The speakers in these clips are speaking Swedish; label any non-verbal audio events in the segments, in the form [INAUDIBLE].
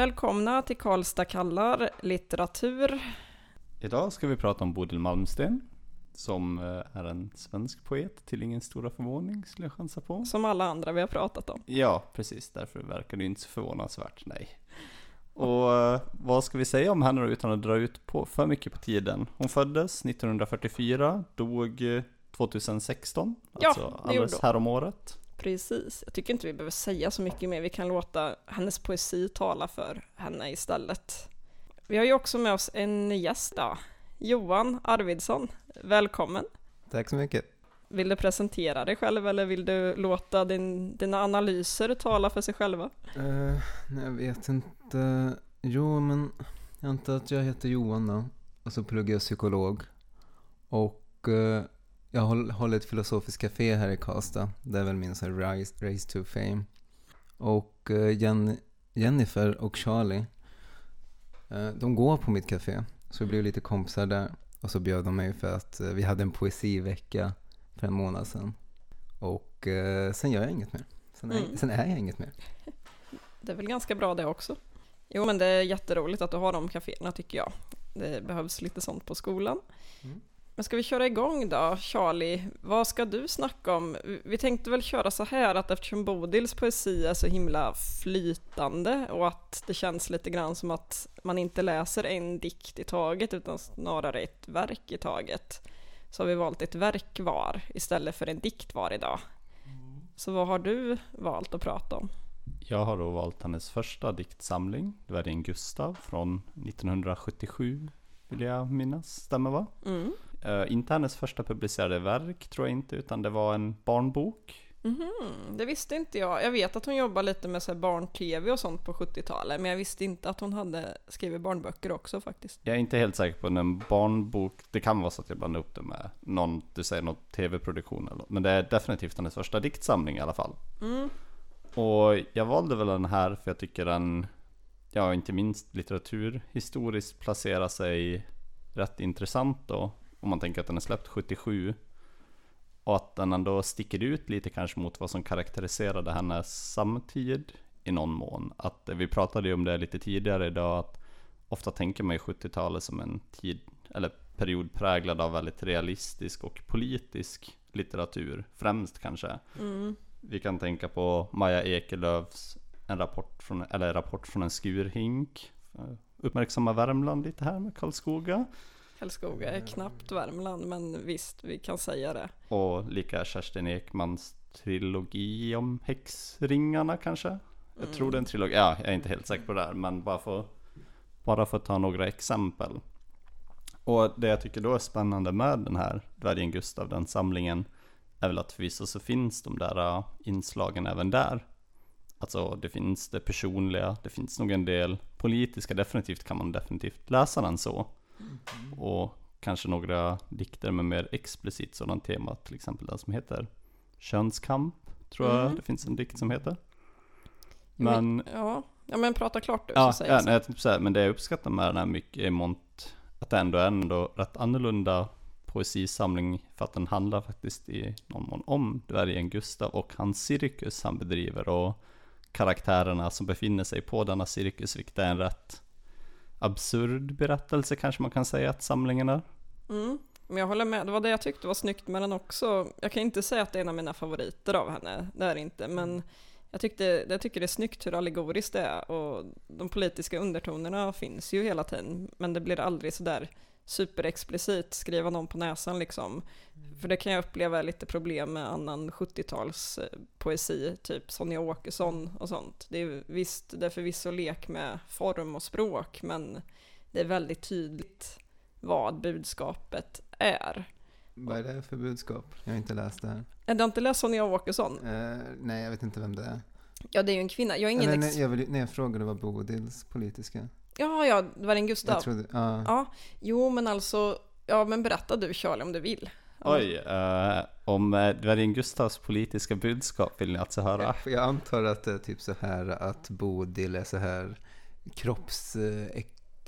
Välkomna till Karlstad kallar litteratur. Idag ska vi prata om Bodil Malmsten som eh, är en svensk poet till ingen stora förvåning skulle jag chansa på. Som alla andra vi har pratat om. Ja, precis. Därför verkar det inte så förvånansvärt, nej. Och eh, vad ska vi säga om henne då utan att dra ut på för mycket på tiden? Hon föddes 1944, dog eh, 2016, Ja, alltså alldeles häromåret. Precis. Jag tycker inte vi behöver säga så mycket mer. Vi kan låta hennes poesi tala för henne istället. Vi har ju också med oss en gäst då. Johan Arvidsson. Välkommen. Tack så mycket. Vill du presentera dig själv eller vill du låta din, dina analyser tala för sig själva? Uh, nej, jag vet inte. Jo, men jag antar att jag heter Johan då. Och så pluggar jag psykolog. Och eh, jag håll- håller ett filosofiskt café här i Karlstad. Det är väl min här rise, race to fame. Och eh, Jen, Jennifer och Charlie, eh, de går på mitt café. Så vi blev lite kompisar där. Och så bjöd de mig för att eh, vi hade en poesivecka för en månad sedan. Och sen gör jag inget mer. Sen är, Mm. sen är jag inget mer. [LAUGHS] Det är väl ganska bra det också. Jo, men det är jätteroligt att du har de kaféerna tycker jag. Det behövs lite sånt på skolan. Mm. Men ska vi köra igång då, Charlie? Vad ska du snacka om? Vi tänkte väl köra så här att eftersom Bodils poesi är så himla flytande och att det känns lite grann som att man inte läser en dikt i taget utan snarare ett verk i taget. Så har vi valt ett verk var istället för en dikt var idag. Så vad har du valt att prata om? Jag har då valt hennes första diktsamling, Dvärgen Gustav från 1977 vill jag minnas, stämmer va? Mm. Eh, inte hennes första publicerade verk tror jag inte, utan det var en barnbok. Mhm, det visste inte jag. Jag vet att hon jobbar lite med så barn-tv och sånt på 70-talet, men jag visste inte att hon hade skrivit barnböcker också faktiskt. Jag är inte helt säker på om en barnbok, det kan vara så att jag blandar upp det med någon, du säger någon tv-produktion eller något, men det är definitivt hennes första diktsamling i alla fall. Mm. Och jag valde väl den här för jag tycker den, ja inte minst litteraturhistoriskt placerar sig rätt intressant då. Om man tänker att den är släppt 77. Och att den ändå sticker ut lite kanske mot vad som karaktäriserade hennes samtid i någon mån. Att vi pratade ju om det lite tidigare idag, att ofta tänker man ju 70-talet som en tid, eller period präglad av väldigt realistisk och politisk litteratur, främst kanske. Mm. Vi kan tänka på Maja Ekelöfs en rapport från, eller rapport från en skurhink. Uppmärksamma Värmland lite här med Karlskoga. Karlskoga är knappt Värmland, men visst, vi kan säga det. Och lika Kerstin Ekmans trilogi om häxringarna kanske. Jag Mm. tror det är en trilogi, ja jag är inte helt säker på det här, men bara för, bara för att ta några exempel. Och det jag tycker då är spännande med den här Dvärgen Gustav, den samlingen, är väl att förvisso så finns de där äh, inslagen även där. Alltså det finns det personliga, det finns nog en del politiska, definitivt kan man definitivt läsa den så. Och kanske några dikter med mer explicit sådant tema, till exempel den som heter Könskamp, tror jag Mm. det finns en dikt som heter. Men, Men, ja. ja, men prata klart du, ja, så säger ja nej, jag tänkte säga, men det jag uppskattar med den här mycket mont, att det ändå är ändå rätt annorlunda poesisamling för att den handlar faktiskt i någon mån om dvärgen Gustav och hans cirkus han bedriver och karaktärerna som befinner sig på denna cirkus, vilket är en rätt absurd berättelse kanske man kan säga att samlingen är. Mm. Men jag håller med, det var det jag tyckte var snyggt med den också. Jag kan inte säga att det är en av mina favoriter av henne, det är det inte, men jag, tyckte, jag tycker det är snyggt hur allegoriskt det är och de politiska undertonerna finns ju hela tiden, men det blir aldrig sådär superexplicit, skriva någon på näsan liksom. För det kan jag uppleva är lite problem med annan 70-tals eh, poesi, typ Sonja Åkesson och sånt. Det är visst, det är förvisso lek med form och språk, men det är väldigt tydligt vad budskapet är. Vad är det för budskap? Jag har inte läst det här. Eh, Du har inte läst Sonja Åkesson? Eh, nej, jag vet inte vem det är. Ja, det är ju en kvinna. Jag är ingen Eller, nej, jag vill, när jag frågade vad Bodils politiska... Ja, ja, det var en Gustav. Jag trodde, ja. Ja, jo, men alltså, ja, men berätta du Charlie om du vill. Ja, Oj, eh, om eh, dvärgen Gustavs politiska budskap vill ni alltså höra? Jag antar att det är typ så här att Bodil är så här kropps... Eh,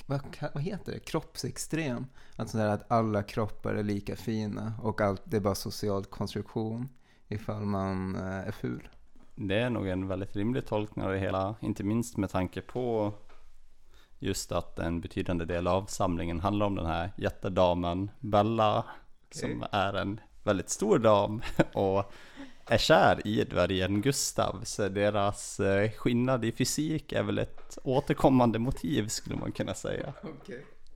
vad, vad heter det? Kroppsextrem. Alltså så här att alla kroppar är lika fina och allt, det är bara social konstruktion ifall man är ful. Det är nog en väldigt rimlig tolkning av det hela, inte minst med tanke på just att en betydande del av samlingen handlar om den här jättedamen Bella som är en väldigt stor dam [LAUGHS] och är kär i dvärgen Gustav. Så deras eh, skillnad i fysik är väl ett återkommande motiv skulle man kunna säga.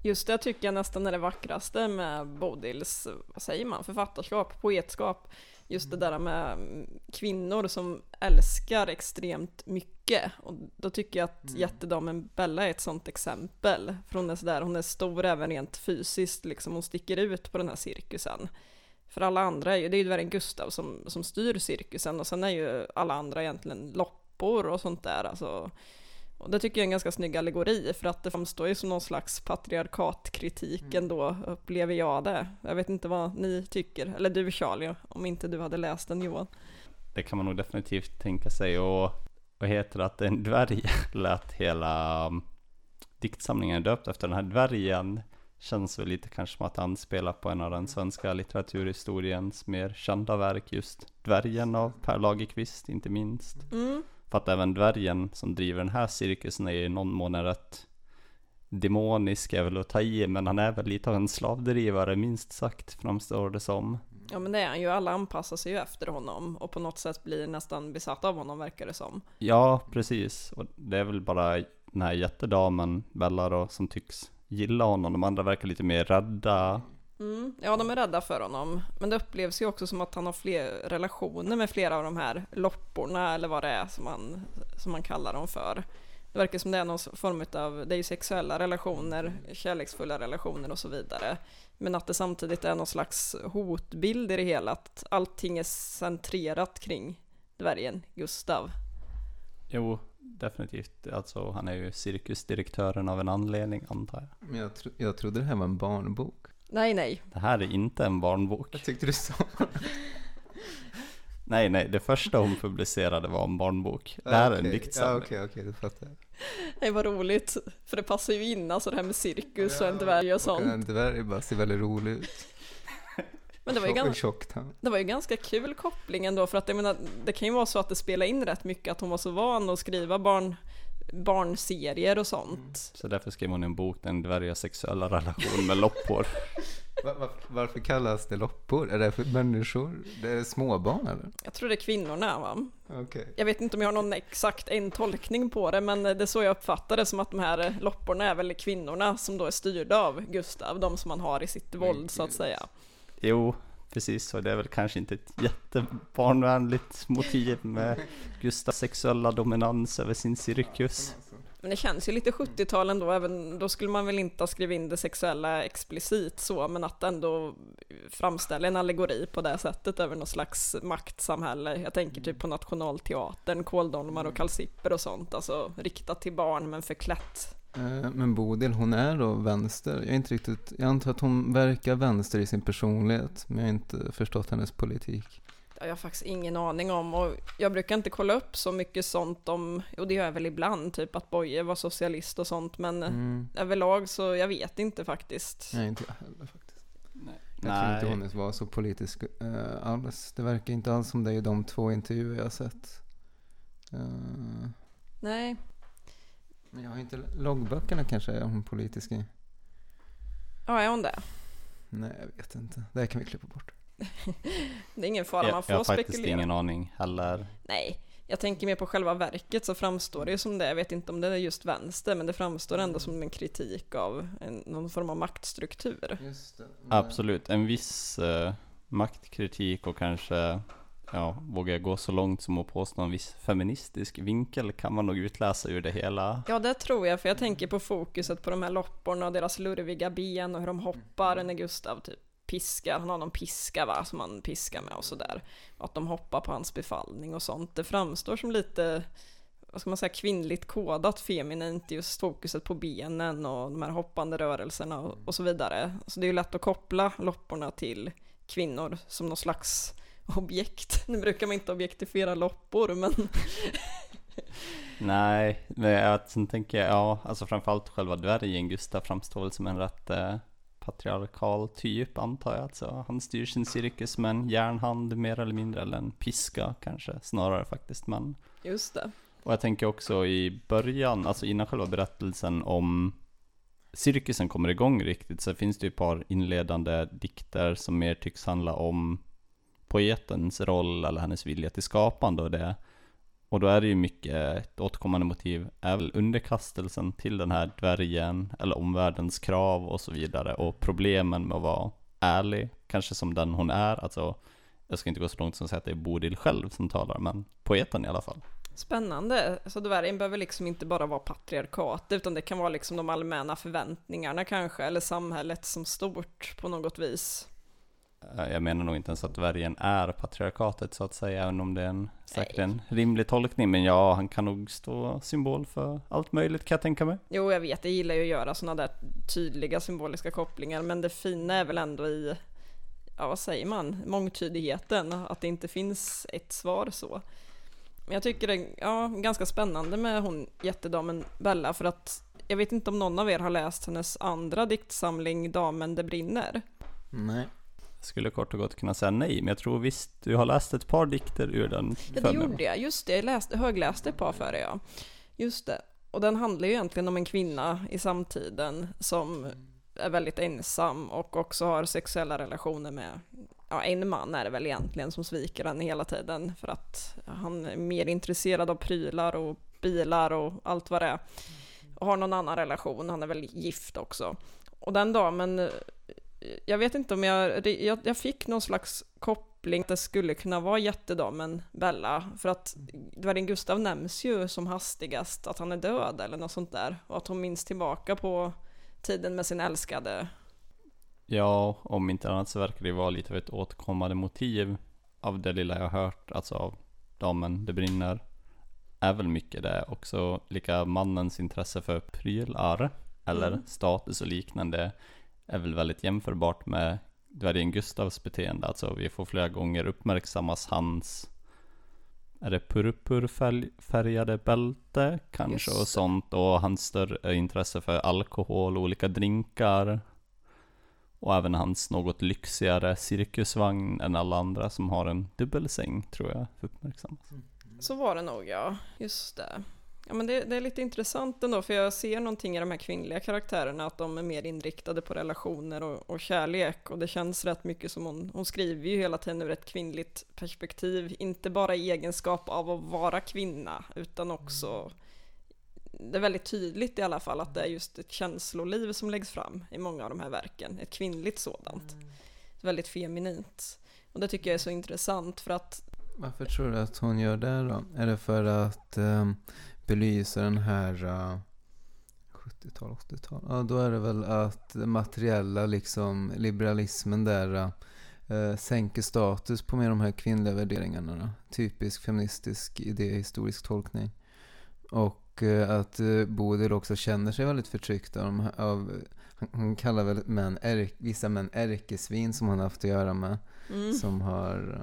Just det tycker jag nästan är det vackraste med Bodils, vad säger man, författarskap, poetskap. Just det där med mm, kvinnor som älskar extremt mycket. Och då tycker jag att Mm. jättedamen Bella är ett sånt exempel. För hon är sådär, hon är stor även rent fysiskt, liksom hon sticker ut på den här cirkusen. För alla andra är ju, det är ju dvärgen Gustav som, som styr cirkusen och sen är ju alla andra egentligen loppor och sånt där. Alltså, och det tycker jag är en ganska snygg allegori för att det framstår ju som någon slags patriarkatkritik Mm. ändå, upplever jag det. Jag vet inte vad ni tycker, eller du Charlie, om inte du hade läst den Johan. Det kan man nog definitivt tänka sig och vad heter det att en dvärg [LAUGHS] lät hela um, diktsamlingen döpt efter den här dvärgen känns väl lite kanske som att han spelar på en av den svenska litteraturhistoriens mer kända verk just Dvärgen av Per Lagerkvist inte minst. Mm. För att även dvärgen som driver den här cirkusen är i någon mån rätt demonisk är väl att ta i, men han är väl lite av en slavdrivare minst sagt framstår det som. Ja men det är han ju, alla anpassar sig ju efter honom och på något sätt blir nästan besatta av honom verkar det som. Ja, precis. Och det är väl bara den här jättedamen, Bella då, som tycks gilla honom. De andra verkar lite mer rädda. Mm. Ja, de är rädda för honom. Men det upplevs ju också som att han har fler relationer med flera av de här lopporna eller vad det är som man, som man kallar dem för. Det verkar som det är någon form av, det är ju sexuella relationer, kärleksfulla relationer och så vidare. Men att det samtidigt är någon slags hotbild i det hela, att allting är centrerat kring dvärgen Gustav. Jo, definitivt. Alltså, han är ju cirkusdirektören av en anledning, antar jag. Men jag, tro, jag trodde det här var en barnbok. Nej, nej. Det här är inte en barnbok. Jag tyckte du sa. [LAUGHS] Nej, nej, det första hon publicerade var en barnbok. Det här är en diktsamling. Ja, okej, okej, då fattar jag. Nej, vad roligt. För det passar ju in, alltså det här med cirkus och en dvärg och Och sånt. en dvärg bara ser väldigt rolig ut. Men det var ju ganska... och. Det var ju ganska kul koppling ändå för att jag menar, det kan ju vara så att det spelar in rätt mycket att hon var så van att skriva barn, barnserier och sånt. Så därför skrev hon en bok, Den dvärga sexuella relation med loppor. [LAUGHS] Va, va, varför kallas det loppor? Är det för människor? Det är småbarn eller? Jag tror det är kvinnorna va? Okej. Jag vet inte om jag har någon exakt en tolkning på det men det är så jag uppfattar det som att de här lopporna är väl kvinnorna som då är styrda av Gustav, de som han har i sitt våld så att säga. Jo, precis så. Det är väl kanske inte ett jättebarnvänligt motiv med Gustavs sexuella dominans över sin cirkus. Men det känns ju lite 70-tal ändå, även då skulle man väl inte ha skrivit in det sexuella explicit så, men att ändå framställa en allegori på det sättet över något slags maktsamhälle. Jag tänker typ på Nationalteatern, kåldolmar och kalsipper och sånt, alltså riktat till barn men förklätt. Eh, Men Bodil, hon är då vänster. Jag är inte riktigt, jag antar att hon verkar vänster i sin personlighet, men jag har inte förstått hennes politik. Det har jag faktiskt ingen aning om och jag brukar inte kolla upp så mycket sånt om, och det gör jag väl ibland, typ att Boye var socialist och sånt, men Mm. överlag så jag vet inte faktiskt. Nej, inte jag heller faktiskt. Nej. Jag tror inte hon var så politisk uh, alls. Det verkar inte alls som det i de två intervjuer jag har sett. Eh, Nej, men jag har inte loggböckerna kanske är hon politisk i. ja är hon det? Nej, jag vet inte. Det här kan vi klippa bort. [LAUGHS] Det är ingen fara, man får jag har faktiskt spekulera. ingen aning heller. Nej, jag tänker mer på själva verket så framstår det ju som det. Jag vet inte om det är just vänster, men det framstår ändå som en kritik av en, någon form av maktstruktur. Just det. Absolut, en viss eh, maktkritik och kanske, ja, vågar jag gå så långt som att påstå en viss feministisk vinkel kan man nog utläsa ur det hela. Ja, det tror jag, för jag tänker på fokuset på de här lopporna och deras lurviga ben och hur de hoppar när Gustav typ piskar, han har någon piska va, som han piskar med och sådär. Att de hoppar på hans befallning och sånt. Det framstår som lite, vad ska man säga, kvinnligt kodat feminint, just fokuset på benen och de här hoppande rörelserna och, och så vidare. Så det är ju lätt att koppla lopporna till kvinnor som någon slags objekt. [LAUGHS] Nu brukar man inte objektifiera loppor, men Nej, men jag, sen tänker jag, ja, alltså framförallt själva dvärgen Gustav framstår väl som en rätt eh, patriarkal typ antar jag. Alltså, han styr sin cirkus med en järnhand mer eller mindre, eller en piska kanske snarare faktiskt. Men just det. Och jag tänker också i början, alltså innan själva berättelsen om cirkusen kommer igång riktigt, så finns det ju ett par inledande dikter som mer tycks handla om poetens roll eller hennes vilja till skapande och det. Och då är det ju mycket, ett återkommande motiv är väl underkastelsen till den här dvärgen, eller omvärldens krav och så vidare, och problemen med att vara ärlig, kanske som den hon är, alltså jag ska inte gå så långt som att säga att det är Bodil själv som talar, men poeten i alla fall. Spännande. Så dvärgen behöver liksom inte bara vara patriarkat, utan det kan vara liksom de allmänna förväntningarna kanske, eller samhället som stort på något vis. Eh, jag menar nog inte ens att dvärgen är patriarkatet så att säga, även om det är en, säkert en rimlig tolkning. Men ja, han kan nog stå symbol för allt möjligt kan jag tänka mig. Jo, jag vet, jag gillar ju att göra sådana där tydliga symboliska kopplingar, men det fina är väl ändå i, ja vad säger man, mångtydigheten, att det inte finns ett svar så. Men jag tycker det är ja, ganska spännande med hon jättedamen Bella, för att jag vet inte om någon av er har läst hennes andra diktsamling Damen det brinner. Nej. Skulle kort och gott kunna säga nej, men jag tror visst du har läst ett par dikter ur den. Ja, det gjorde jag. Just det, jag läste, högläste ett par för det, ja. Just det. Och den handlar ju egentligen om en kvinna i samtiden som är väldigt ensam och också har sexuella relationer med, ja en man är det väl egentligen som sviker henne hela tiden för att han är mer intresserad av prylar och bilar och allt vad det är. Och har någon annan relation, han är väl gift också. Och den damen, jag vet inte om jag, jag, jag fick någon slags koppling att det skulle kunna vara jättedamen Bella, för att dvärgen Gustav nämns ju som hastigast att han är död eller något sånt där, och att hon minns tillbaka på tiden med sin älskade. Ja, om inte annat så verkar det vara lite av ett återkommande motiv av det lilla jag hört, alltså av damen det brinner, är väl mycket det också, lika mannens intresse för prylar, eller Mm. status och liknande, är väl väldigt jämförbart med dvärgen Gustavs beteende, alltså vi får flera gånger uppmärksammas hans är det purpurfärgade bälte kanske och sånt och hans större intresse för alkohol och olika drinkar. Och även hans något lyxigare cirkusvagn än alla andra som har en dubbelsäng tror jag uppmärksammas. Så var det nog ja, just det. Ja men det, det är lite intressant ändå för jag ser någonting i de här kvinnliga karaktärerna att de är mer inriktade på relationer och, och kärlek och det känns rätt mycket som hon, hon skriver ju hela tiden ur ett kvinnligt perspektiv, inte bara i egenskap av att vara kvinna utan också det är väldigt tydligt i alla fall att det är just ett känsloliv som läggs fram i många av de här verken, ett kvinnligt sådant. Väldigt feminint. Och det tycker jag är så intressant för att Varför tror du att hon gör det då? Är det för att um, belysa den här uh, 70-tal, 80-tal? Ja, då är det väl att materiella, liksom liberalismen där uh, sänker status på med de här kvinnliga värderingarna. Då. Typisk feministisk idéhistorisk tolkning. Och uh, att uh, Bodil också känner sig väldigt förtryckt av, de av han, kallar väl män, ärk, vissa män ärkesvin som han haft att göra med. mm. Som har...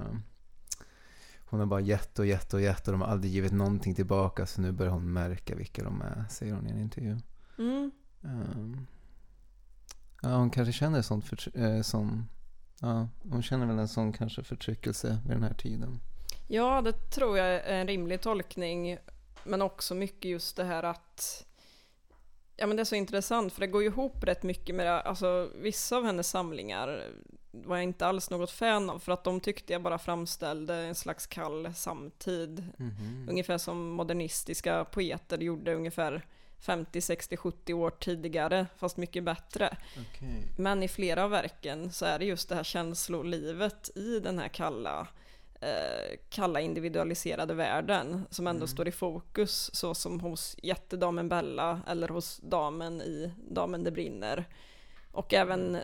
hon har bara gett och gett och gett och de har aldrig givit någonting tillbaka så nu börjar hon märka vilka de är, säger hon i en intervju. Mm. Ehm, ja, hon kanske känner sånt förtry- eh, sån, ja, hon känner väl en sån kanske förtryckelse vid den här tiden. Ja, det tror jag är en rimlig tolkning. Men också mycket just det här att Ja men det är så intressant för det går ju ihop rätt mycket med det. Alltså vissa av hennes samlingar var jag inte alls något fan av för att de tyckte jag bara framställde en slags kall samtid. Ungefär som modernistiska poeter gjorde ungefär 50, 60, 70 år tidigare fast mycket bättre. Okej. Men i flera av verken så är det just det här känslolivet i den här kalla, eh, kalla individualiserade världen som ändå Mm. står i fokus så som hos jättedamen Bella eller hos damen i Damen det brinner. Och även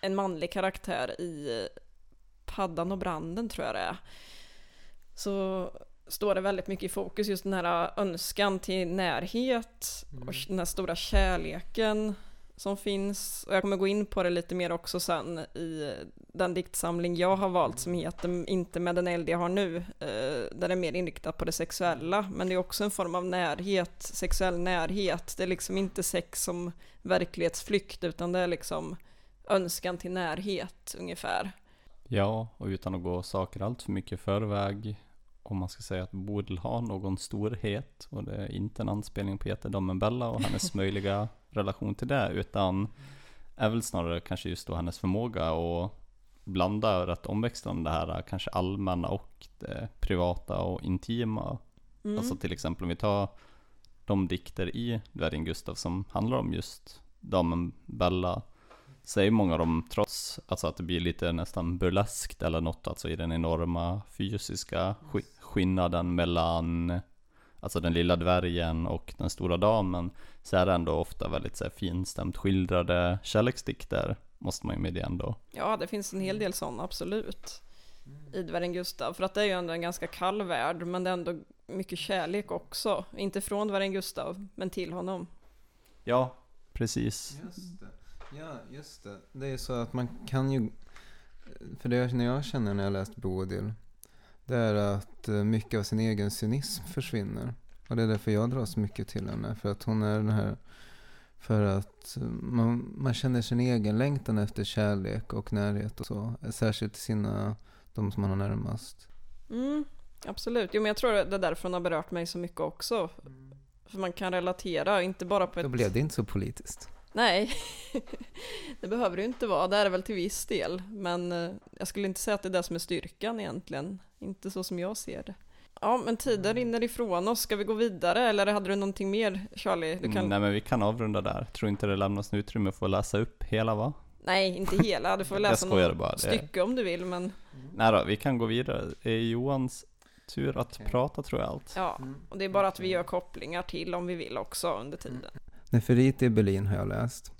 en manlig karaktär i Paddan och branden tror jag det är. Så står det väldigt mycket i fokus just den här önskan till närhet och den här stora kärleken som finns. Och jag kommer gå in på det lite mer också sen i den diktsamling jag har valt som heter Inte med den eld jag har nu, eh, där det är mer inriktat på det sexuella. Men det är också en form av närhet, sexuell närhet. Det är liksom inte sex som verklighetsflykt utan det är liksom önskan till närhet ungefär. Ja, och utan att gå saker allt för mycket förväg om man ska säga att Bodil har någon storhet och det är inte en anspelning på jättedomen Bella och hennes [LAUGHS] möjliga relation till det utan är väl snarare kanske just då hennes förmåga att blanda rätt omväxlande det här kanske allmänna och det privata och intima. Mm. Alltså till exempel om vi tar de dikter i Dvärgen Gustav som handlar om just damen Bella så är många av dem, trots alltså att det blir lite nästan burleskt eller något, alltså i den enorma fysiska sk skillnaden mellan alltså den lilla dvärgen och den stora damen, så är det ändå ofta väldigt så här, finstämt skildrade kärleksdikter, måste man ju medge ändå. Ja, det finns en hel del sådana, absolut. I Dvärgen Gustav, för att det är ju ändå en ganska kall värld, men det är ändå mycket kärlek också. Inte från Dvärgen Gustav, men till honom. Ja, precis. Just det. Ja, just det. Det är så att man kan ju... För det när jag känner när jag läst Bodil, det är att eh, mycket av sin egen cynism försvinner. Och det är därför jag dras mycket till henne. För att hon är den här... För att man, man känner sin egen längtan efter kärlek och närhet och så. Särskilt till sina, de som man har närmast. Mm, absolut. Jo, men jag tror det är därför hon har berört mig så mycket också. För man kan relatera, inte bara på ett... Då blev det inte så politiskt. Nej, [LAUGHS] det behöver det ju inte vara. Det är det väl till viss del. Men eh, jag skulle inte säga att det är det som är styrkan egentligen. Inte så som jag ser det. Ja, men tiden rinner ifrån oss. Ska vi gå vidare eller hade du någonting mer Charlie? Du kan... Mm, nej men vi kan avrunda där. Tror inte det lämnas något utrymme för att läsa upp hela va? Nej, inte hela. Du får [LAUGHS] läsa något bara, stycke om du vill. Men Nej då, vi kan gå vidare. Det är Johans tur att Okej. prata tror jag allt. ja, och det är bara att vi gör kopplingar till om vi vill också under tiden. Nefertiti i Berlin har jag läst.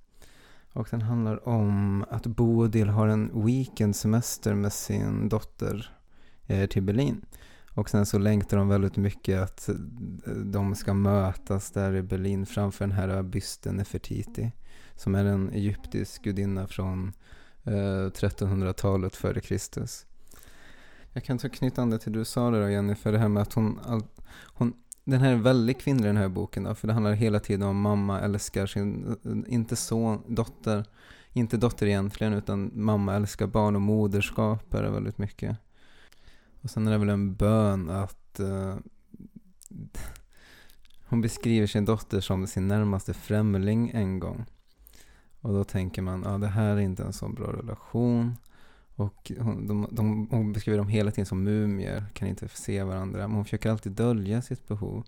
Och den handlar om att Bodil har en weekendsemester med sin dotter eh, till Berlin. Och sen så längtar de väldigt mycket att eh, de ska mötas där i Berlin framför den här bysten Nefertiti. Som är en egyptisk gudinna från eh, 1300-talet före Kristus. Jag kan ta knyta an det till det du sa där då, Jenny, för det här med att hon, all, hon den här är väldigt kvinnlig den här boken då, för det handlar hela tiden om mamma älskar sin, eh, inte son, dotter, inte dotter egentligen, utan mamma älskar barn och moderskap är det väldigt mycket. Och sen är det väl en bön att eh, [LAUGHS] hon beskriver sin dotter som sin närmaste främling en gång. Och då tänker man, ja det här är inte en så bra relation. Och hon, de, de, hon beskriver dem hela tiden som mumier, kan inte se varandra. Men hon försöker alltid dölja sitt behov.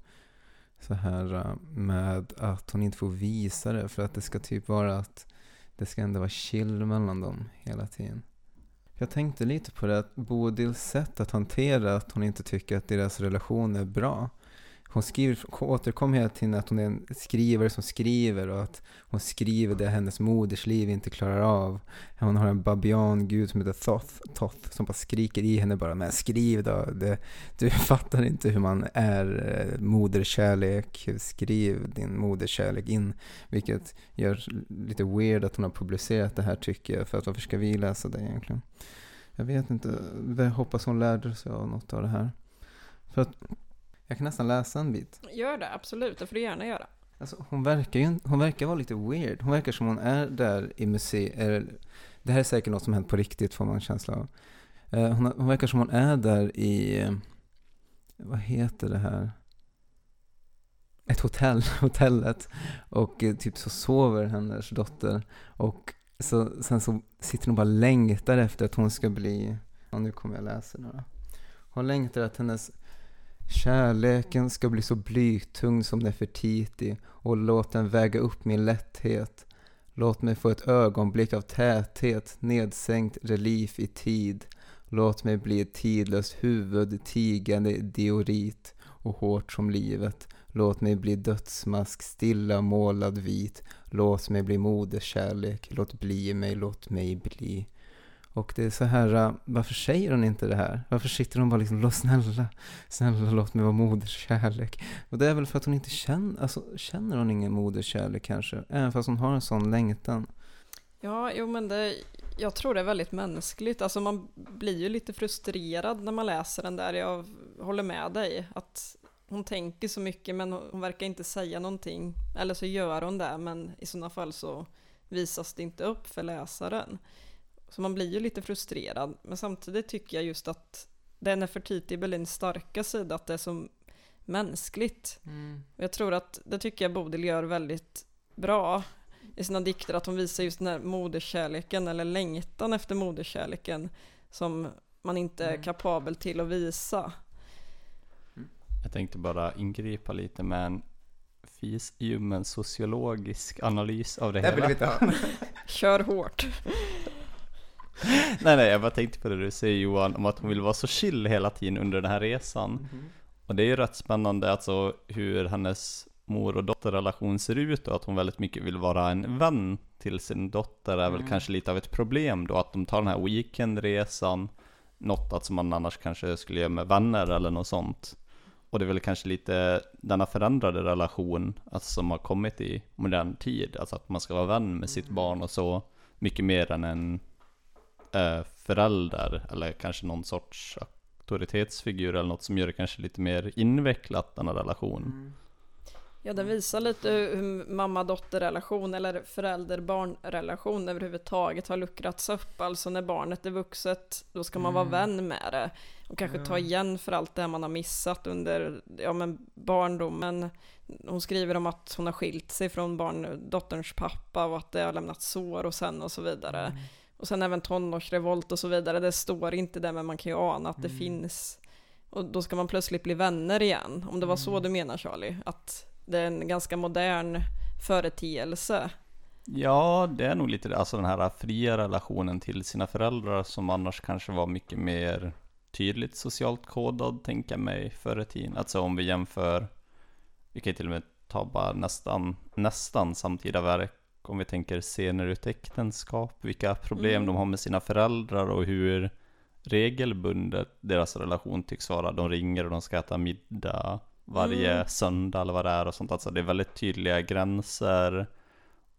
Så här eh, med att hon inte får visa det. För att det ska typ vara att det ska ändå vara chill mellan dem hela tiden. Jag tänkte lite på det att Bodils sätt att hantera att hon inte tycker att deras relation är bra. Hon skriver, återkommer hela tiden att hon är en skrivare som skriver och att hon skriver det hennes modersliv inte klarar av. Hon har en babian-gud som heter Thoth, Thoth som bara skriker i henne bara Men skriv då, det, du [LAUGHS] fattar inte hur man är eh, moderkärlek, skriv din moderkärlek in. Vilket gör lite weird att hon har publicerat det här tycker jag, för att varför ska vi läsa det egentligen? Jag vet inte, jag hoppas hon lärde sig av något av det här. För att jag kan nästan läsa en bit. Gör det, absolut. Det får du gärna göra. Alltså, hon verkar ju hon verkar vara lite weird. Hon verkar som hon är där i museet. Det här är säkert något som hänt på riktigt får man en känsla av. Eh, Hon, hon verkar som hon är där i, eh, vad heter det här? Ett hotell, [LAUGHS] hotellet. Och eh, typ så sover hennes dotter. Och så, sen så sitter hon bara och längtar efter att hon ska bli, och nu kommer jag läsa några. Hon längtar att hennes Kärleken ska bli så blytung som Nefertiti och låt den väga upp min lätthet. Låt mig få ett ögonblick av täthet, nedsänkt relief i tid. Låt mig bli ett tidlöst huvud, tigande diorit och hårt som livet. Låt mig bli dödsmask, stilla målad vit. Låt mig bli moderskärlek, låt bli mig, låt mig bli. Och det är så här, äh, varför säger hon inte det här? Varför sitter hon bara liksom, snälla, snälla låt mig vara moderskärlek. Och det är väl för att hon inte känner, alltså känner hon ingen moderskärlek kanske? Även fast hon har en sån längtan. Ja, jo men det, jag tror det är väldigt mänskligt. Alltså man blir ju lite frustrerad när man läser den där. Jag håller med dig. Att hon tänker så mycket men hon verkar inte säga någonting. Eller så gör hon det men i sådana fall så visas det inte upp för läsaren. Så man blir ju lite frustrerad. Men samtidigt tycker jag just att det är Nefertiti Berlins starka sida, att det är så mänskligt. Mm. Och jag tror att det tycker jag Bodil gör väldigt bra i sina dikter, att hon visar just den här moderskärleken eller längtan efter moderskärleken som man inte är Mm. kapabel till att visa. Jag tänkte bara ingripa lite med en fis ljummen sociologisk analys av det Det vill hela. vi inte ha. [LAUGHS] Kör hårt. [LAUGHS] nej, nej, jag bara tänkte på det du säger Johan, om att hon vill vara så chill hela tiden under den här resan. Och det är ju rätt spännande alltså hur hennes mor och dotterrelation ser ut och att hon väldigt mycket vill vara en vän till sin dotter är väl Mm. kanske lite av ett problem då att de tar den här weekendresan, något att som man annars kanske skulle göra med vänner eller något sånt. Och det är väl kanske lite denna förändrade relation alltså, som har kommit i modern tid, alltså att man ska vara vän med sitt barn och så mycket mer än en eh, förälder eller kanske någon sorts auktoritetsfigur eller något som gör det kanske lite mer invecklat denna relation. Mm. Ja, den visar lite hur mamma-dotter-relation eller förälder-barn-relation överhuvudtaget har luckrats upp. Alltså när barnet är vuxet, då ska man vara Mm. vän med det. Och kanske ta igen för allt det man har missat under ja, men barndomen. Hon skriver om att hon har skilt sig från barn, dotterns pappa och att det har lämnat sår och sen och så vidare. Mm. Och sen även tonårsrevolt och så vidare. Det står inte där men man kan ju ana att det Mm. finns. Och då ska man plötsligt bli vänner igen. Om det var så Mm. du menar Charlie. Att det är en ganska modern företeelse. Ja, det är nog lite det. Alltså den här fria relationen till sina föräldrar som annars kanske var mycket mer tydligt socialt kodad, tänker jag mig, förr i tiden. Alltså om vi jämför, vi kan ju till och med ta bara nästan, nästan samtida verk, om vi tänker scener ur ett äktenskap, vilka problem Mm. de har med sina föräldrar och hur regelbundet deras relation tycks vara. De ringer och de ska äta middag varje Mm. söndag eller vad det är och sånt. Alltså det är väldigt tydliga gränser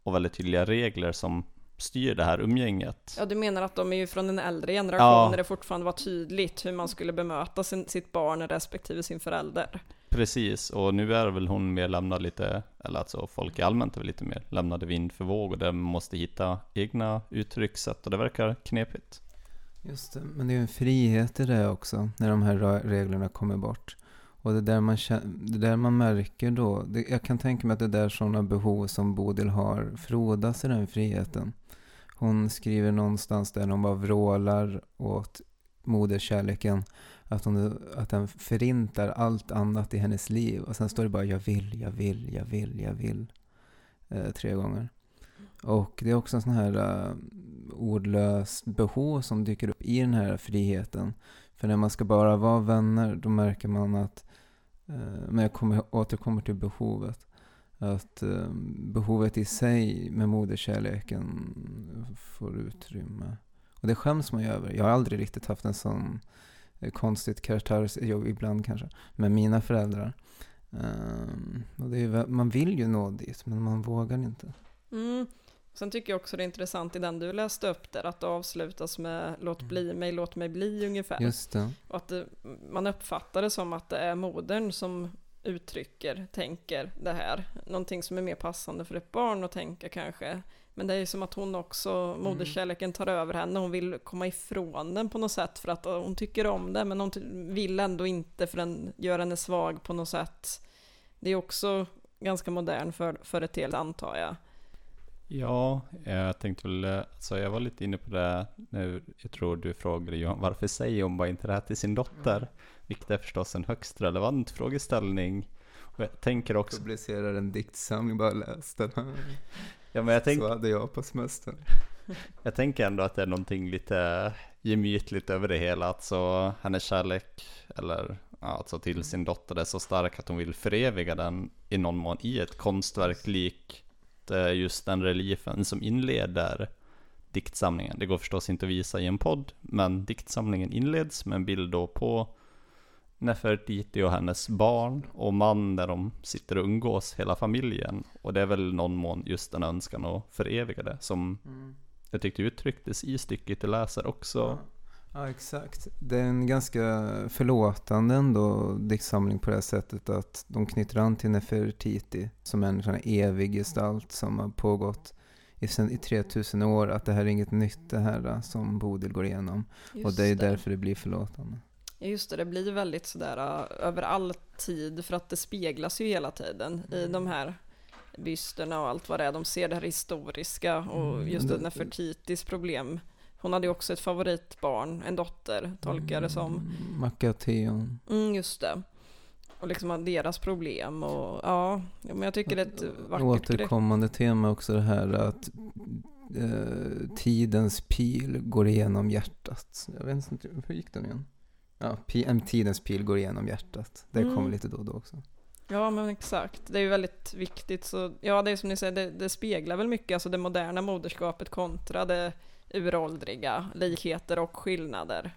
och väldigt tydliga regler som styr det här umgänget. Ja, du menar att de är ju från en äldre generation Ja. när det fortfarande var tydligt hur man skulle bemöta sin, sitt barn respektive sin förälder. Precis, och nu är väl hon mer lämnad lite, eller alltså folk i allmänt är väl lite mer lämnade vind för våg och de måste hitta egna uttryckssätt och det verkar knepigt. Just det, men det är ju en frihet i det också, när de här reglerna kommer bort. Och det där man, det där man märker då, det, jag kan tänka mig att det där sådana behov som Bodil har frodas i den friheten. Hon skriver någonstans där hon bara vrålar åt moderskärleken, att, hon, att den förintar allt annat i hennes liv. Och sen står det bara jag vill, jag vill, jag vill, jag vill. Eh, tre gånger. Och det är också en sån här eh, uh, ordlös behov som dyker upp i den här friheten. För när man ska bara vara vänner, då märker man att, uh, men jag kommer, återkommer till behovet, att uh, behovet i sig med moderkärleken får utrymme. Och det skäms man ju över. Jag har aldrig riktigt haft en sån konstigt karaktärs, jo ibland kanske, med mina föräldrar. Det är, man vill ju nå dit, men man vågar inte. Mm. Sen tycker jag också det är intressant i den du läste upp där, att det avslutas med låt bli mig, låt mig bli ungefär. Just det. Och att det, man uppfattar det som att det är modern som uttrycker, tänker det här. Någonting som är mer passande för ett barn att tänka kanske. Men det är ju som att hon också, moderskärleken tar över henne, hon vill komma ifrån den på något sätt för att hon tycker om det, men hon vill ändå inte för den gör henne svag på något sätt. Det är också ganska modern för, företeelse antar jag. Ja, jag tänkte väl, alltså jag var lite inne på det nu, jag tror du frågade Johan, varför säger hon bara inte det här till sin dotter? Vilket är förstås en högst relevant frågeställning. Och jag tänker också, Publicerar en diktsamling, bara läs den. Ja men jag, tänk, Så hade jag på semestern. [LAUGHS] jag tänker ändå att det är någonting lite gemytligt över det hela, alltså hennes kärlek, eller alltså till sin dotter är så stark att hon vill föreviga den i någon mån i ett konstverk likt eh, just den reliefen som inleder diktsamlingen. Det går förstås inte att visa i en podd, men diktsamlingen inleds med en bild då på Nefertiti och hennes barn och man där de sitter och umgås, hela familjen. Och det är väl någon mån just en önskan att föreviga det som jag tyckte uttrycktes i stycket du läser också. Ja. ja, exakt. Det är en ganska förlåtande ändå diktsamling på det här sättet att de knyter an till Nefertiti som en sån här evig gestalt som har pågått i, sen, i 3000 år. Att det här är inget nytt det här som Bodil går igenom. och det är därför det blir förlåtande. Ja just det, det blir väldigt sådär uh, över all tid för att det speglas ju hela tiden i Mm. de här bysterna och allt vad det är. De ser det här historiska och Mm, just det- det Nefertitis problem. Hon hade ju också ett favoritbarn, en dotter, tolkar det som. Mm, Makateon. Mm, just det. Och liksom deras problem och ja, men jag tycker det är ett vackert grepp. Återkommande tema också det här att eh, tidens pil går igenom hjärtat. Jag vet inte, hur gick den igen? Ja, tidens pil går igenom hjärtat. Det Mm. kommer lite då och då också. Ja men exakt, det är ju väldigt viktigt. Så, ja det är som ni säger, det, det speglar väl mycket, alltså det moderna moderskapet kontra det uråldriga, likheter och skillnader.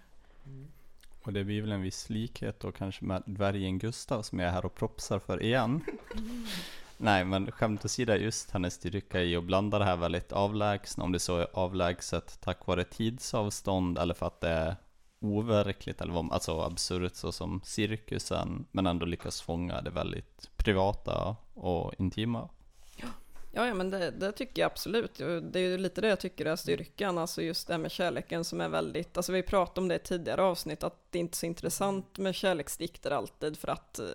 Och det blir väl en viss likhet då kanske med dvärgen Gustav som jag är här och propsar för igen. [LAUGHS] Nej men skämt åsida, just hennes styrka i att blanda det här väldigt avlägsna, om det så är avlägset tack vare tidsavstånd eller för att det är overkligt eller vad, alltså absurt så som cirkusen, men ändå lyckas fånga det väldigt privata och intima. Ja, ja men det, det tycker jag absolut. Det är ju lite det jag tycker är styrkan, alltså just det här med kärleken som är väldigt, alltså vi pratade om det i tidigare avsnitt, att det inte är så intressant med kärleksdikter alltid för att eh,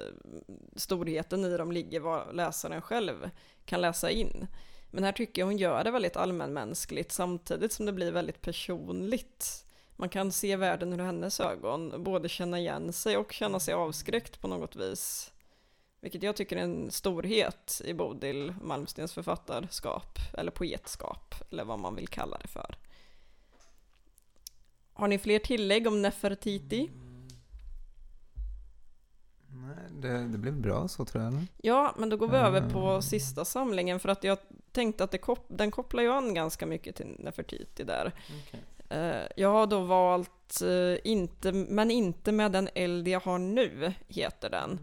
storheten i dem ligger vad läsaren själv kan läsa in. Men här tycker jag hon gör det väldigt allmänmänskligt samtidigt som det blir väldigt personligt. Man kan se världen ur hennes ögon, både känna igen sig och känna sig avskräckt på något vis. Vilket jag tycker är en storhet i Bodil Malmstens författarskap, eller poetskap, eller vad man vill kalla det för. Har ni fler tillägg om Nefertiti? Nej, det, det blev bra så tror jag. Ja, men då går vi över på Mm. sista samlingen för att jag tänkte att det kop- den kopplar ju an ganska mycket till Nefertiti där. Eh, Jag har då valt eh, inte, men inte med den eld jag har nu, heter den.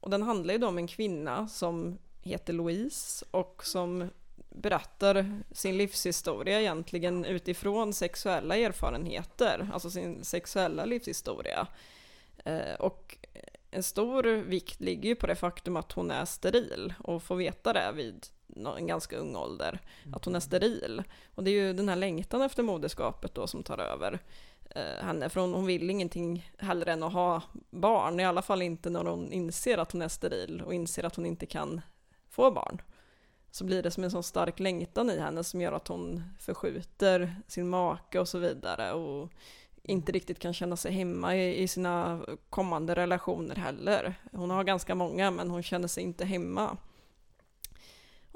Och den handlar ju då om en kvinna som heter Louise och som berättar sin livshistoria egentligen utifrån sexuella erfarenheter, alltså sin sexuella livshistoria. Eh, Och en stor vikt ligger ju på det faktum att hon är steril och får veta det vid en ganska ung ålder, att hon är steril. Och det är ju den här längtan efter moderskapet då som tar över eh, henne, för hon, hon vill ingenting hellre än att ha barn, i alla fall inte när hon inser att hon är steril och inser att hon inte kan få barn. Så blir det som en sån stark längtan i henne som gör att hon förskjuter sin make och så vidare och inte riktigt kan känna sig hemma i, i sina kommande relationer heller. Hon har ganska många men hon känner sig inte hemma.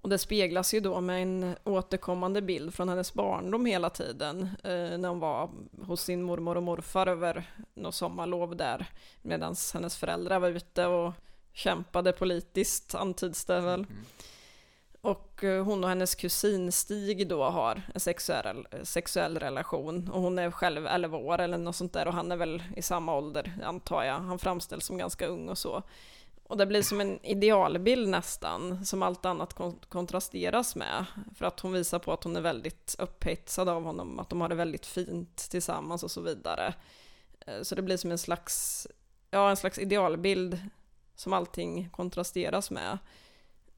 Och det speglas ju då med en återkommande bild från hennes barndom hela tiden eh, när hon var hos sin mormor och morfar över något sommarlov där medan hennes föräldrar var ute och kämpade politiskt antyds det väl. Och eh, hon och hennes kusin Stig då har en sexuell, sexuell relation och hon är själv 11 år eller något sånt där och han är väl i samma ålder antar jag. Han framställs som ganska ung och så. Och det blir som en idealbild nästan, som allt annat kontrasteras med. För att hon visar på att hon är väldigt upphetsad av honom, att de har det väldigt fint tillsammans och så vidare. Eh, så det blir som en slags, ja en slags idealbild som allting kontrasteras med.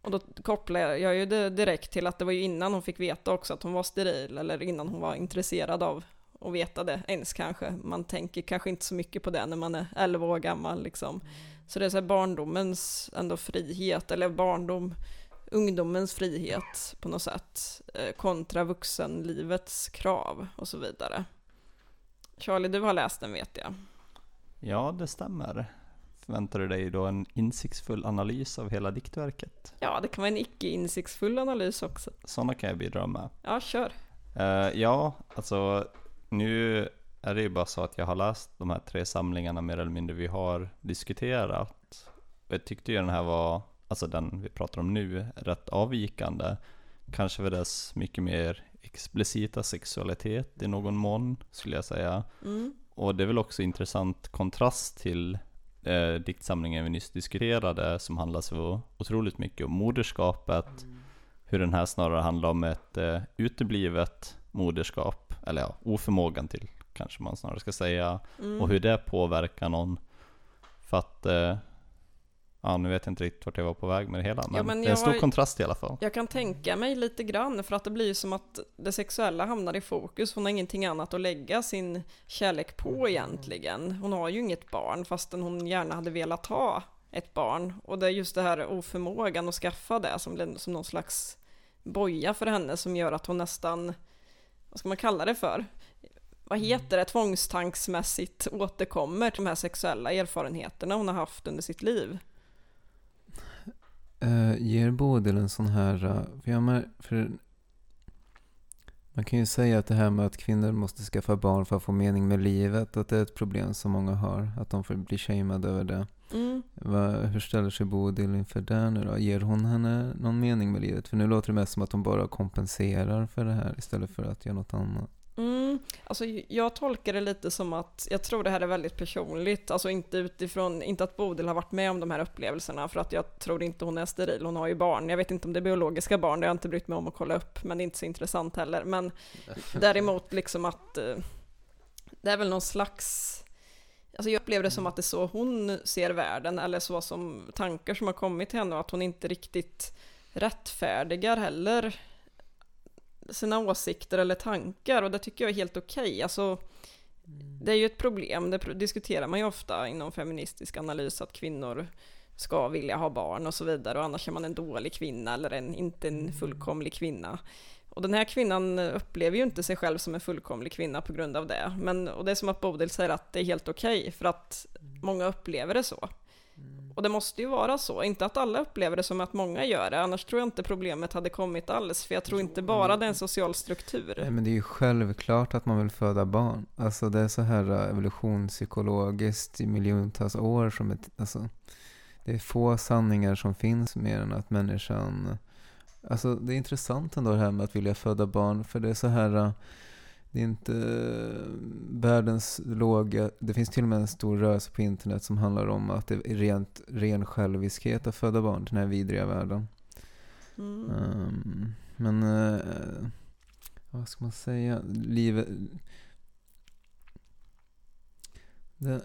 Och då kopplar jag ju det direkt till att det var ju innan hon fick veta också att hon var steril, eller innan hon var intresserad av att veta det ens kanske. Man tänker kanske inte så mycket på det när man är 11 år gammal liksom. Så det är så barndomens ändå frihet, eller barndom, ungdomens frihet på något sätt, eh, kontra vuxenlivets krav och så vidare. Charlie, du har läst den vet jag. Ja, det stämmer. Förväntar du dig då en insiktsfull analys av hela diktverket? Ja, det kan vara en icke insiktsfull analys också. Sådana kan jag bidra med. Ja, kör. Eh, ja, alltså nu är det ju bara så att jag har läst de här tre samlingarna mer eller mindre vi har diskuterat. Och jag tyckte ju den här var, alltså den vi pratar om nu, rätt avvikande. Kanske för dess mycket mer explicita sexualitet i någon mån, skulle jag säga. Mm. Och det är väl också intressant kontrast till eh, diktsamlingen vi nyss diskuterade, som handlar så otroligt mycket om moderskapet. Hur den här snarare handlar om ett eh, uteblivet moderskap, eller ja, oförmågan till kanske man snarare ska säga, Mm. och hur det påverkar någon. För att, eh, ja nu vet jag inte riktigt vart jag var på väg med det hela, men, men det är en stor jag- kontrast i alla fall. Jag kan tänka mig lite grann för att det blir ju som att det sexuella hamnar i fokus. Hon har ingenting annat att lägga sin kärlek på egentligen. Hon har ju inget barn fastän hon gärna hade velat ha ett barn. Och det är just det här oförmågan att skaffa det som som någon slags boja för henne som gör att hon nästan, vad ska man kalla det för? Vad heter det? Tvångstanksmässigt återkommer till de här sexuella erfarenheterna hon har haft under sitt liv. Uh, ger Bodil en sån här... eh, för jag för man kan ju säga att det här med att kvinnor måste skaffa barn för att få mening med livet, att det är ett problem som många har. Att de får bli shameade över det. Mm. Va, hur ställer sig Bodil inför det nu då? Ger hon henne någon mening med livet? För nu låter det mest som att hon bara kompenserar för det här istället för att göra något annat. Mm, alltså jag tolkar det lite som att, jag tror det här är väldigt personligt, alltså inte utifrån, inte att Bodil har varit med om de här upplevelserna, för att jag tror inte hon är steril, hon har ju barn. Jag vet inte om det är biologiska barn, det har jag inte brytt mig om att kolla upp, men det är inte så intressant heller. Men [LAUGHS] däremot liksom att eh, det är väl någon slags, alltså jag upplever det som att det är så hon ser världen, eller så som tankar som har kommit till henne, och att hon inte riktigt rättfärdigar heller sina åsikter eller tankar och det tycker jag är helt okej. Alltså, det är ju ett problem, det diskuterar man ju ofta inom feministisk analys att kvinnor ska vilja ha barn och så vidare och annars är man en dålig kvinna eller en, inte en fullkomlig kvinna. Och den här kvinnan upplever ju inte sig själv som en fullkomlig kvinna på grund av det. Men, och det är som att Bodil säger att det är helt okej för att många upplever det så. Och det måste ju vara så, inte att alla upplever det som att många gör det, annars tror jag inte problemet hade kommit alls, för jag tror inte bara det är en social Nej, struktur. men det är ju självklart att man vill föda barn. Alltså det är så här eh, evolutionspsykologiskt i miljontals år som ett, alltså, det är få sanningar som finns mer än att människan Alltså det är intressant ändå det här med att vilja föda barn för det är så här eh, Det är inte eh, världens låga Det finns till och med en stor rörelse på internet som handlar om att det är rent, ren själviskhet att föda barn till den här vidriga världen. Mm. Ehm, men eh, vad ska man säga? Livet... Det,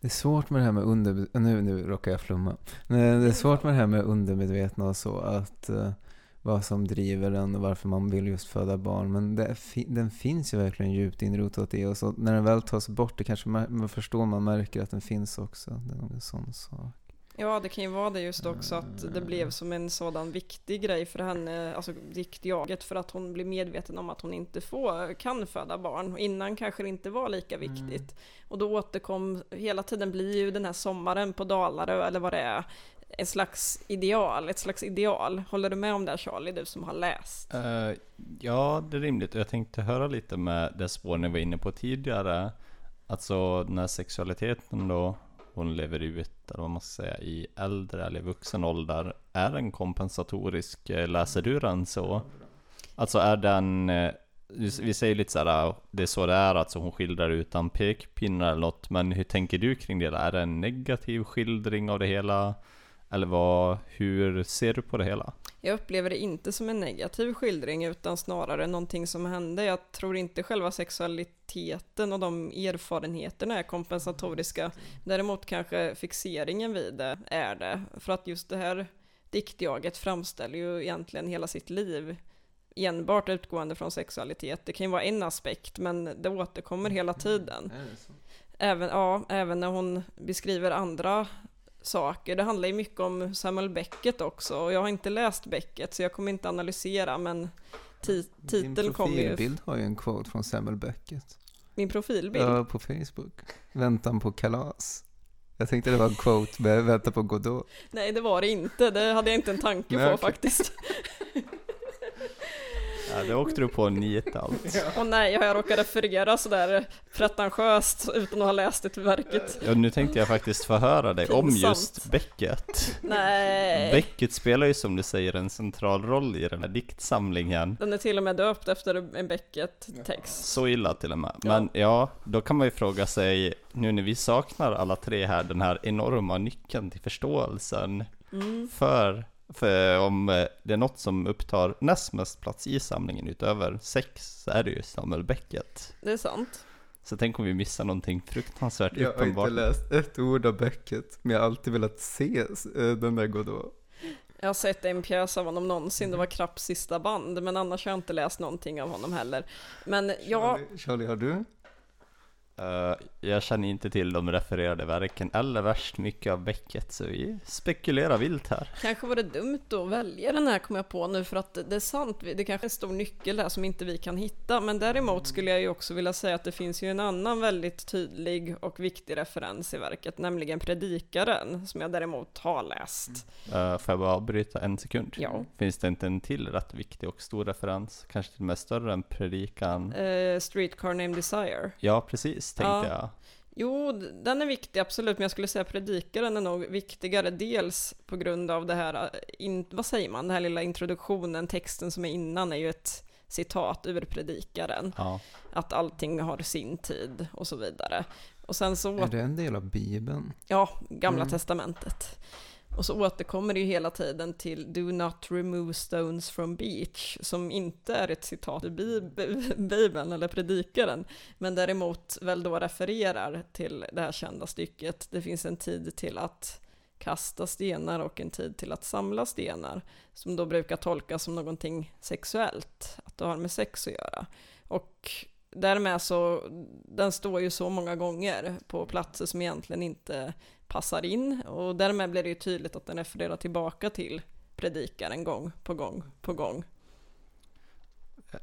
det är svårt med det här med under... Nu, nu råkar jag flumma. Det är svårt med det här med undermedvetna och så. Att eh, vad som driver en och varför man vill just föda barn. Men fi- den finns ju verkligen djupt inrotat i oss. Och när den väl tas bort, det kanske man, förstår, man märker att den finns också. Det är nog en sån sak. Ja, det kan ju vara det just också att det blev som en sådan viktig grej för henne, alltså diktjaget, för att hon blir medveten om att hon inte får, kan föda barn. Innan kanske det inte var lika viktigt. Och då återkom, hela tiden blir ju den här sommaren på Dalarö, eller vad det är, en slags ideal, ett slags ideal. Håller du med om det här, Charlie, du som har läst? Uh, ja, det är rimligt. Och jag tänkte höra lite med det spår ni var inne på tidigare. Alltså den här sexualiteten då hon lever ut, eller vad man ska säga, i äldre eller vuxen ålder. Är den kompensatorisk? Eh, läser du den så? Alltså är den, eh, vi vi säger lite såhär, ah, det är så det är, alltså hon skildrar utan pekpinnar eller något. Men hur tänker du kring det? Är det en negativ skildring av det hela? Eller vad, hur ser du på det hela? Jag upplever det inte som en negativ skildring utan snarare någonting som hände. Jag tror inte själva sexualiteten och de erfarenheterna är kompensatoriska. Däremot kanske fixeringen vid det är det. För att just det här diktjaget framställer ju egentligen hela sitt liv enbart utgående från sexualitet. Det kan ju vara en aspekt men det återkommer hela tiden. Även, ja, även när hon beskriver andra saker. Det handlar ju mycket om Samuel Beckett också och jag har inte läst Beckett så jag kommer inte analysera men ti- titeln Din kommer ju... profilbild har ju en quote från Samuel Beckett. Min profilbild? Ja, på Facebook. Väntan på kalas. Jag tänkte det var en quote med vänta på Godot. Nej det var det inte, det hade jag inte en tanke Nej, på okej. faktiskt. [LAUGHS] Ja, det åkte du på nit allt. Och nej, jag råkar referera sådär pretentiöst utan att ha läst det verket. Ja, nu tänkte jag faktiskt förhöra dig om just Beckett. Nej, Beckett spelar ju som du säger en central roll i den här diktsamlingen. den är till och med döpt efter en Beckett-text. Så illa till och med. Ja. Men ja, då kan man ju fråga sig, nu när vi saknar alla tre här, den här enorma nyckeln till förståelsen Mm. för, för om eh, det är något som upptar näst mest plats i samlingen utöver sex, så är det ju Samuel Beckett. Det är sant. Så tänk om vi missar någonting fruktansvärt Jag har uppenbart. inte läst ett ord av Beckett, men jag har alltid velat se eh, den där Godot. Jag har sett en pjäs av honom någonsin, det var Krapps sista band, men annars har jag inte läst någonting av honom heller. Men ja, Charlie, Charlie, har du? Eh, jag känner inte till de refererade verken eller värst mycket av Beckett, så vi spekulerar vilt här. kanske var det dumt att välja den här kom jag på nu för att det är sant, det kanske är en stor nyckel där som inte vi kan hitta. Men däremot skulle jag ju också vilja säga att det finns ju en annan väldigt tydlig och viktig referens i verket, nämligen Predikaren, som jag däremot har läst. Uh, får jag bara avbryta en sekund? Ja. Finns det inte en till rätt viktig och stor referens? Kanske till och med större än predikan? Eh, Streetcar Named Desire. Ja, precis, tänkte Ja. jag. Jo, den är viktig absolut, men jag skulle säga predikaren är nog viktigare, dels på grund av det här, eh, in, vad säger man, den här lilla introduktionen, texten som är innan är ju ett citat ur predikaren, Ja. att allting har sin tid och så vidare. Och sen så, Är det en del av Bibeln? ja, gamla Mm. testamentet. Och så återkommer det ju hela tiden till Do not remove stones from beach, som inte är ett citat ur Bibeln eller predikaren, men däremot väl då refererar till det här kända stycket. Det finns en tid till att kasta stenar och en tid till att samla stenar, som då brukar tolkas som någonting sexuellt, att det har med sex att göra. Och därmed så, den står ju så många gånger på platser som egentligen inte passar in och därmed blir det ju tydligt att den refererar tillbaka till predikaren gång på gång på gång.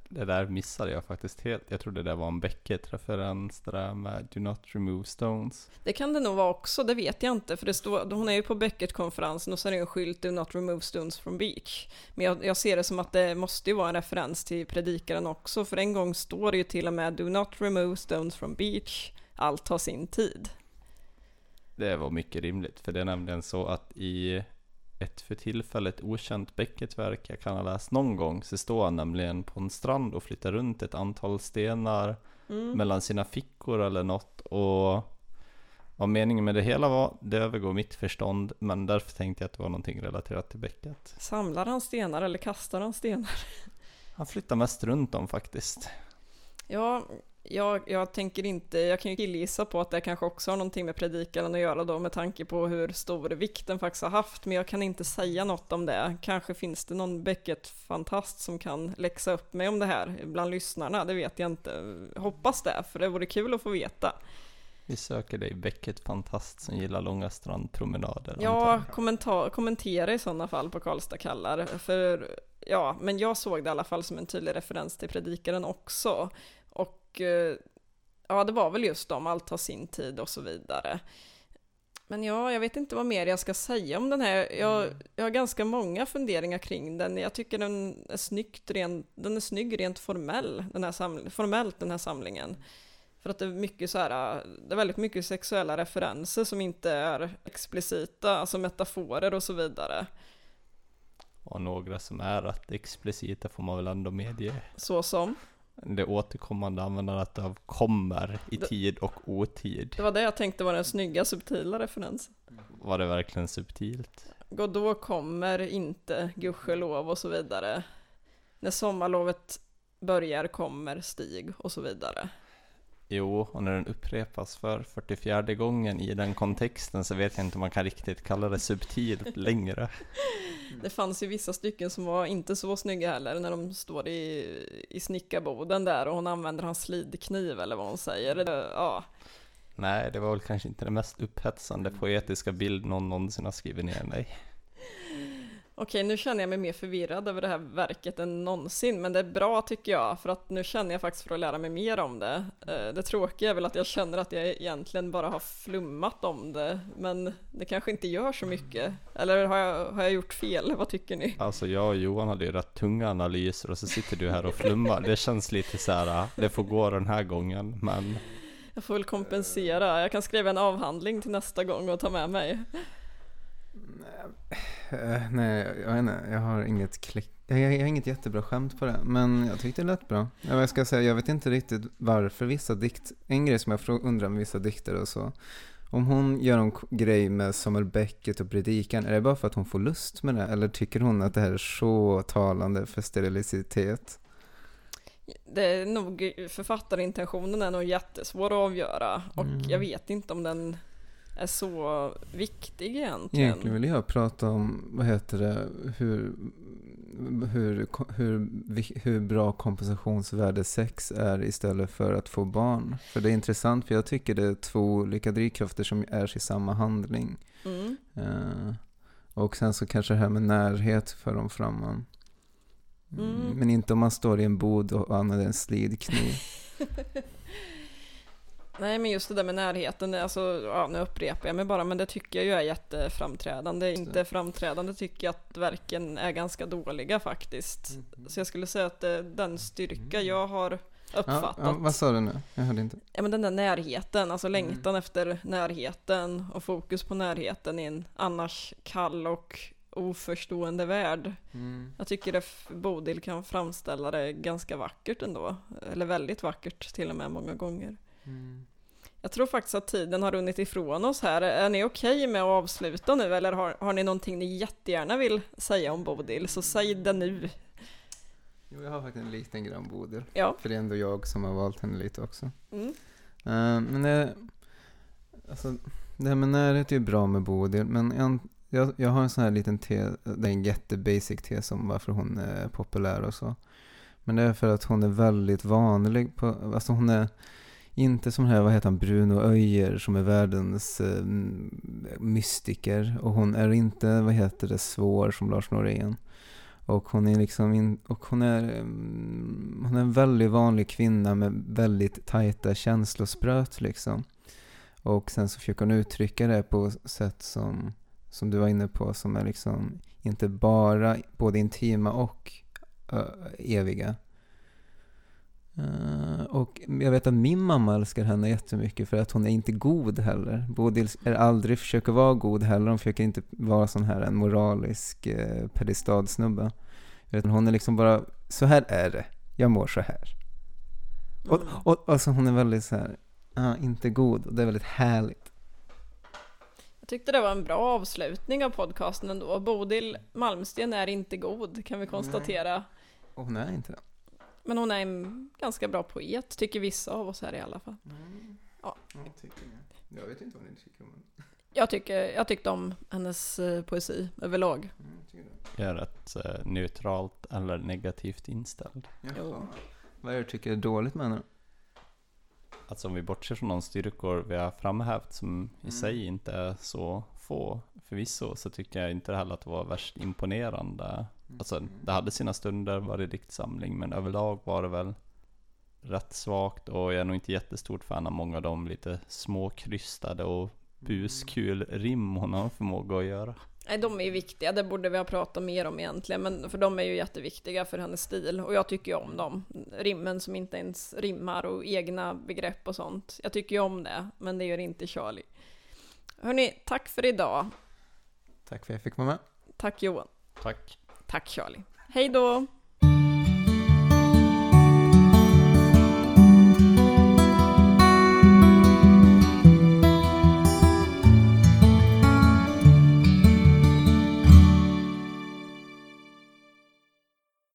Det där missade jag faktiskt helt. Jag trodde det var en Beckett-referens, det där med Do not remove stones. Det kan det nog vara också, det vet jag inte, för det står, hon är ju på Beckett-konferensen och så är det en skylt Do not remove stones from beach. Men jag, jag ser det som att det måste ju vara en referens till predikaren också, för en gång står det ju till och med Do not remove stones from beach, allt har sin tid. Det var mycket rimligt, för det är nämligen så att i ett för tillfället okänt Beckett-verk jag kan ha läst någon gång, så står han nämligen på en strand och flyttar runt ett antal stenar Mm. mellan sina fickor eller något och vad meningen med det hela var, det övergår mitt förstånd, men därför tänkte jag att det var någonting relaterat till Beckett. Samlar han stenar eller kastar han stenar? Han flyttar mest runt dem faktiskt. Ja, jag, jag tänker inte, jag kan ju killgissa på att det kanske också har någonting med predikaren att göra då med tanke på hur stor vikt den faktiskt har haft, men jag kan inte säga något om det. Kanske finns det någon Beckett-fantast som kan läxa upp mig om det här bland lyssnarna, det vet jag inte. Hoppas det, för det vore kul att få veta. Vi söker dig Beckett-fantast som gillar långa strandpromenader. Ja, jag. kommenta- kommentera i sådana fall på Karlstad kallar, för ja, men jag såg det i alla fall som en tydlig referens till predikaren också. Och eh, ja, det var väl just om allt har sin tid och så vidare. Men ja, jag vet inte vad mer jag ska säga om den här. Jag, jag har ganska många funderingar kring den. Jag tycker den är snyggt rent, den är snygg rent formell, den här saml- formellt den här samlingen. För att det är mycket så här, det är väldigt mycket sexuella referenser som inte är explicita, alltså metaforer och så vidare. Och några som är rätt explicita får man väl ändå medge. Så som, Det återkommande användandet av kommer i tid och otid. det var det jag tänkte var den snygga subtila referensen. Var det verkligen subtilt? Godot kommer inte, gudskelov och så vidare. När sommarlovet börjar kommer Stig och så vidare. Jo, och när den upprepas för 44 gången i den kontexten så vet jag inte om man kan riktigt kalla det subtilt [LAUGHS] längre. Det fanns ju vissa stycken som var inte så snygga heller när de står i, i snickarboden där och hon använder hans slidkniv eller vad hon säger. Det, ja, Nej, det var väl kanske inte den mest upphetsande poetiska bild någon någonsin har skrivit ner. Nej. Okej, nu känner jag mig mer förvirrad över det här verket än någonsin, men det är bra tycker jag, för att nu känner jag faktiskt för att lära mig mer om det. Eh, Det tråkiga är väl att jag känner att jag egentligen bara har flummat om det, men det kanske inte gör så mycket. Eller har jag, har jag gjort fel? [LAUGHS] Vad tycker ni? Alltså jag och Johan hade ju rätt tunga analyser och så sitter du här och flummar. Det känns lite så här, det får gå den här gången, men Jag får väl kompensera. Jag kan skriva en avhandling till nästa gång och ta med mig. Eh, nej, jag vet inte, jag har inget klick. Jag, jag har inget jättebra skämt på det, men jag tyckte det lät bra. Jag ska säga, jag vet inte riktigt varför vissa dikt, en grej som jag undrar med vissa dikter och så. Om hon gör en grej med Samuel Beckett och predikan, är det bara för att hon får lust med det? Eller tycker hon att det här är så talande för sterilitet? Det är nog, författarintentionen är nog jättesvår att avgöra och Mm. jag vet inte om den är så viktig egentligen. Egentligen vill jag prata om, vad heter det, hur, hur, hur, hur bra kompensationsvärde sex är istället för att få barn. För det är intressant, för jag tycker det är två olika drivkrafter som är i samma handling. Mm. Eh, och sen så kanske det här med närhet för dem framan. Mm. Mm. Men inte om man står i en bod och använder en slidkniv. [LAUGHS] Nej men just det där med närheten, alltså, ja, nu upprepar jag mig bara men det tycker jag ju är jätteframträdande. Inte framträdande tycker jag att verken är ganska dåliga faktiskt. Så jag skulle säga att det är den styrka jag har Ja, uppfattat. ja, vad sa du nu? Jag hörde inte. Ja men den där närheten, alltså Mm. längtan efter närheten och fokus på närheten i en annars kall och oförstående värld. Jag tycker att Bodil kan framställa det ganska vackert ändå. Eller väldigt vackert till och med många gånger. Jag tror faktiskt att tiden har runnit ifrån oss här. Är ni okej med att avsluta nu eller har, har ni någonting ni jättegärna vill säga om Bodil så säg det nu. Jo, jag har faktiskt en liten grann Bodil. Ja. För det är ändå jag som har valt henne lite också. Mm. Eh, men det, alltså, det här med närhet är ju bra med Bodil, men jag, jag, jag har en sån här liten te, det är en jättebasic tes om varför hon är populär och så. Men det är för att hon är väldigt vanlig på, alltså hon är inte som den här, vad heter han, Bruno Öijer som är världens eh, mystiker. Och hon är inte, vad heter det, svår som Lars Norén. Och hon är liksom in, och hon är, mm, hon är en väldigt vanlig kvinna med väldigt tajta känslospröt liksom. Och sen så försöker hon uttrycka det på sätt som, som du var inne på, som är liksom inte bara både intima och ö, eviga. Eh, och jag vet att min mamma älskar henne jättemycket för att hon är inte god heller. Bodil är aldrig försöker vara god heller. Hon försöker inte vara sån här en moralisk uh, pedestadsnubbe. Utan hon är liksom bara, så här är det. Jag mår så här. Och, Mm. och alltså hon är väldigt så här, ja, inte god. Och det är väldigt härligt. Jag tyckte det var en bra avslutning av podcasten ändå. Bodil Malmsten är inte god kan vi konstatera. Och hon är inte det. Men hon är en ganska bra poet, tycker vissa av oss här i alla fall. Ja. Jag, tycker jag vet inte vad ni tycker om henne. Jag, tycker, jag tyckte om hennes eh, poesi överlag. Mm, jag. Jag är rätt eh, neutralt eller negativt inställd. Jaha. Vad är det du tycker är dåligt med henne? Alltså om vi bortser från de styrkor vi har framhävt som i Mm. sig inte är så få förvisso så tycker jag inte heller att det var värst imponerande. Alltså det hade sina stunder varje diktsamling men överlag var det väl rätt svagt och jag är nog inte jättestort fan av många av de lite småkrystade och buskul rim hon har förmåga att göra. Nej, de är ju viktiga, det borde vi ha pratat mer om egentligen, men för de är ju jätteviktiga för hennes stil och jag tycker ju om dem. Rimmen som inte ens rimmar och egna begrepp och sånt. Jag tycker ju om det, men det gör inte Charlie. Hörni, tack för idag. Tack för att jag fick vara med. Tack Johan. Tack! Tack Charlie. Hej då!